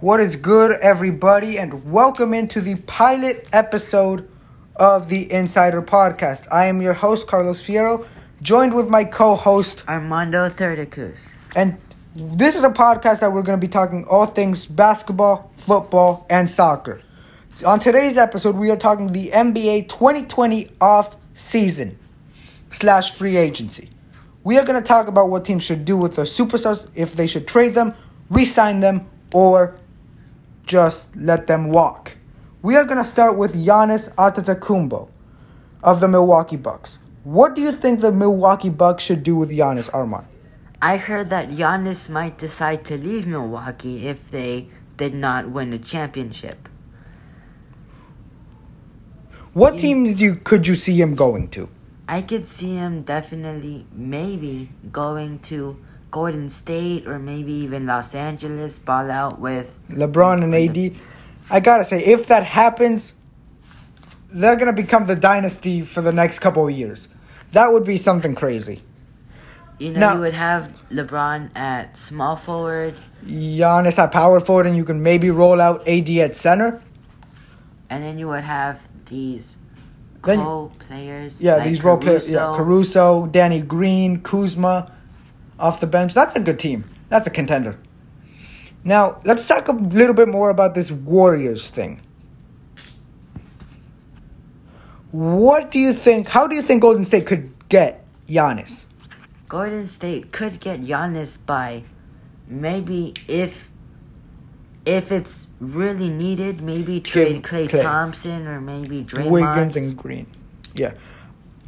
What is good, everybody, and welcome into the pilot episode of the Insider Podcast. I am your host, Carlos Fierro, joined with my co host, Armando Therdicus. and this is a podcast that we're going to be talking all things basketball, football, and soccer. On today's episode, we are talking the NBA 2020 off season slash free agency. We are going to talk about what teams should do with their superstars, if they should trade them, re-sign them, or just let them walk. We are going to start with Giannis Antetokounmpo of the Milwaukee Bucks. What do you think the Milwaukee Bucks should do with Giannis Armand? I heard that Giannis might decide to leave Milwaukee if they did not win a championship. What teams do you, could you see him going to? I could see him definitely, maybe, going to Golden State or maybe even Los Angeles, ball out with. LeBron and AD. I gotta say, if that happens, they're gonna become the dynasty for the next couple of years. That would be something crazy. You know, Now- you would have LeBron at small forward, Giannis at power forward, and you can maybe roll out AD at center. and then you would have these Then- co players. Yeah, like these role players. Yeah. Caruso, Danny Green, Kuzma, off the bench. That's a good team. That's a contender. Now let's talk a little bit more about this Warriors thing. What do you think? How do you think Golden State could get Giannis? Golden State could get Giannis by maybe if if it's really needed, maybe trade Clay, Klay. Thompson or maybe Draymond. Wiggins and Green. Yeah.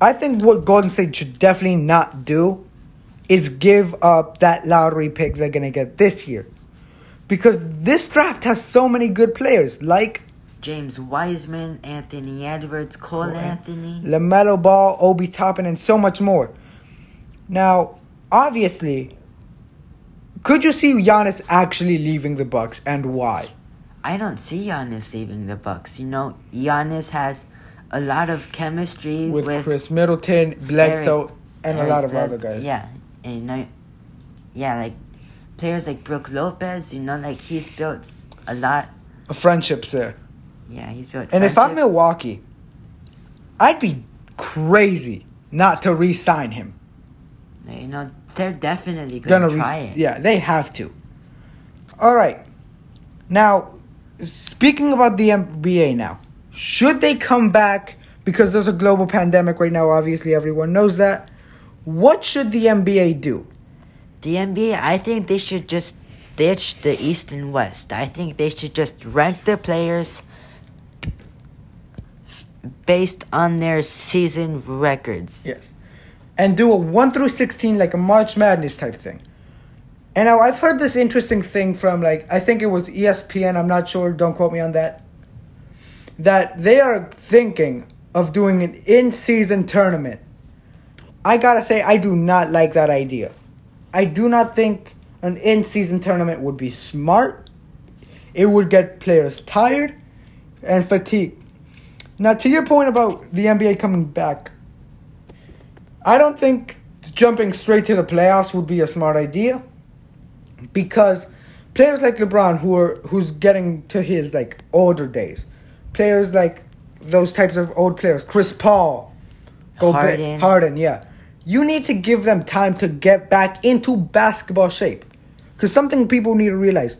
I think what Golden State should definitely not do is give up that lottery pick they're going to get this year. Because this draft has so many good players like James Wiseman, Anthony Edwards, Cole Anthony. LaMelo Ball, Obi Toppin, and so much more. Now, obviously, could you see Giannis actually leaving the Bucks and why? I don't see Giannis leaving the Bucks. You know, Giannis has a lot of chemistry With, with, Khris Middleton, Bledsoe, Eric- and a lot of Bled- other guys. Yeah, and you know, yeah, like players like Brook Lopez. You know, like he's built a lot. Of friendships there. Yeah, he's built. And if I'm. Milwaukee, I'd be crazy not to re-sign him. You know, they're definitely Gonna gonna, re- try it. Yeah, they have to. All right. Now, speaking about the NBA now, should they come back because there's a global pandemic right now? Obviously, everyone knows that. What should the NBA do? The NBA, I think they should just ditch the East and West. I think they should just rank the players based on their season records. Yes. And do a 1 through 16 like a March Madness type thing. And now I've heard this interesting thing from like I think it was ESPN, I'm not sure, don't quote me on that. That they are thinking of doing an in-season tournament. I got to say I do not like that idea. I do not think an in-season tournament would be smart. It would get players tired and fatigued. Now to your point about the NBA coming back, I don't think jumping straight to the playoffs would be a smart idea because players like LeBron who are who's getting to his like older days, players like those types of old players, Chris Paul, Gobert, Harden. Harden, yeah. You need to give them time to get back into basketball shape. Cuz something people need to realize,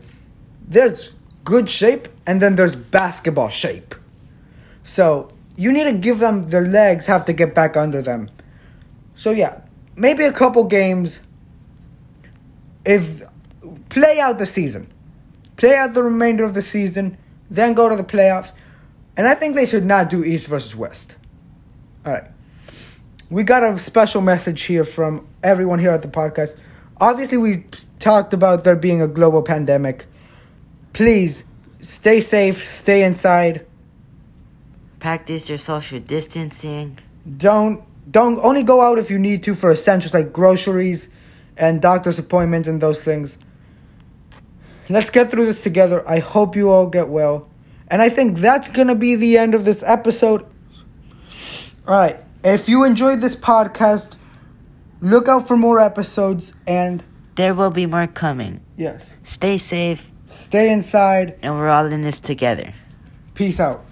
there's good shape and then there's basketball shape. So, you need to give them their legs have to get back under them. So yeah, maybe a couple games. If play out the season, play out the remainder of the season, then go to the playoffs, and I think they should not do East versus West. All right, we got a special message here from everyone here at the podcast. Obviously, we talked about there being a global pandemic. Please stay safe, stay inside. Practice your social distancing. don't don't only go out if you need to for essentials like groceries and doctor's appointments and those things. Let's get through this together. I hope you all get well. And I think that's going to be the end of this episode. All right. If you enjoyed this podcast, look out for more episodes and There will be more coming. yes, Stay safe. Stay inside. And we're all in this together. Peace out.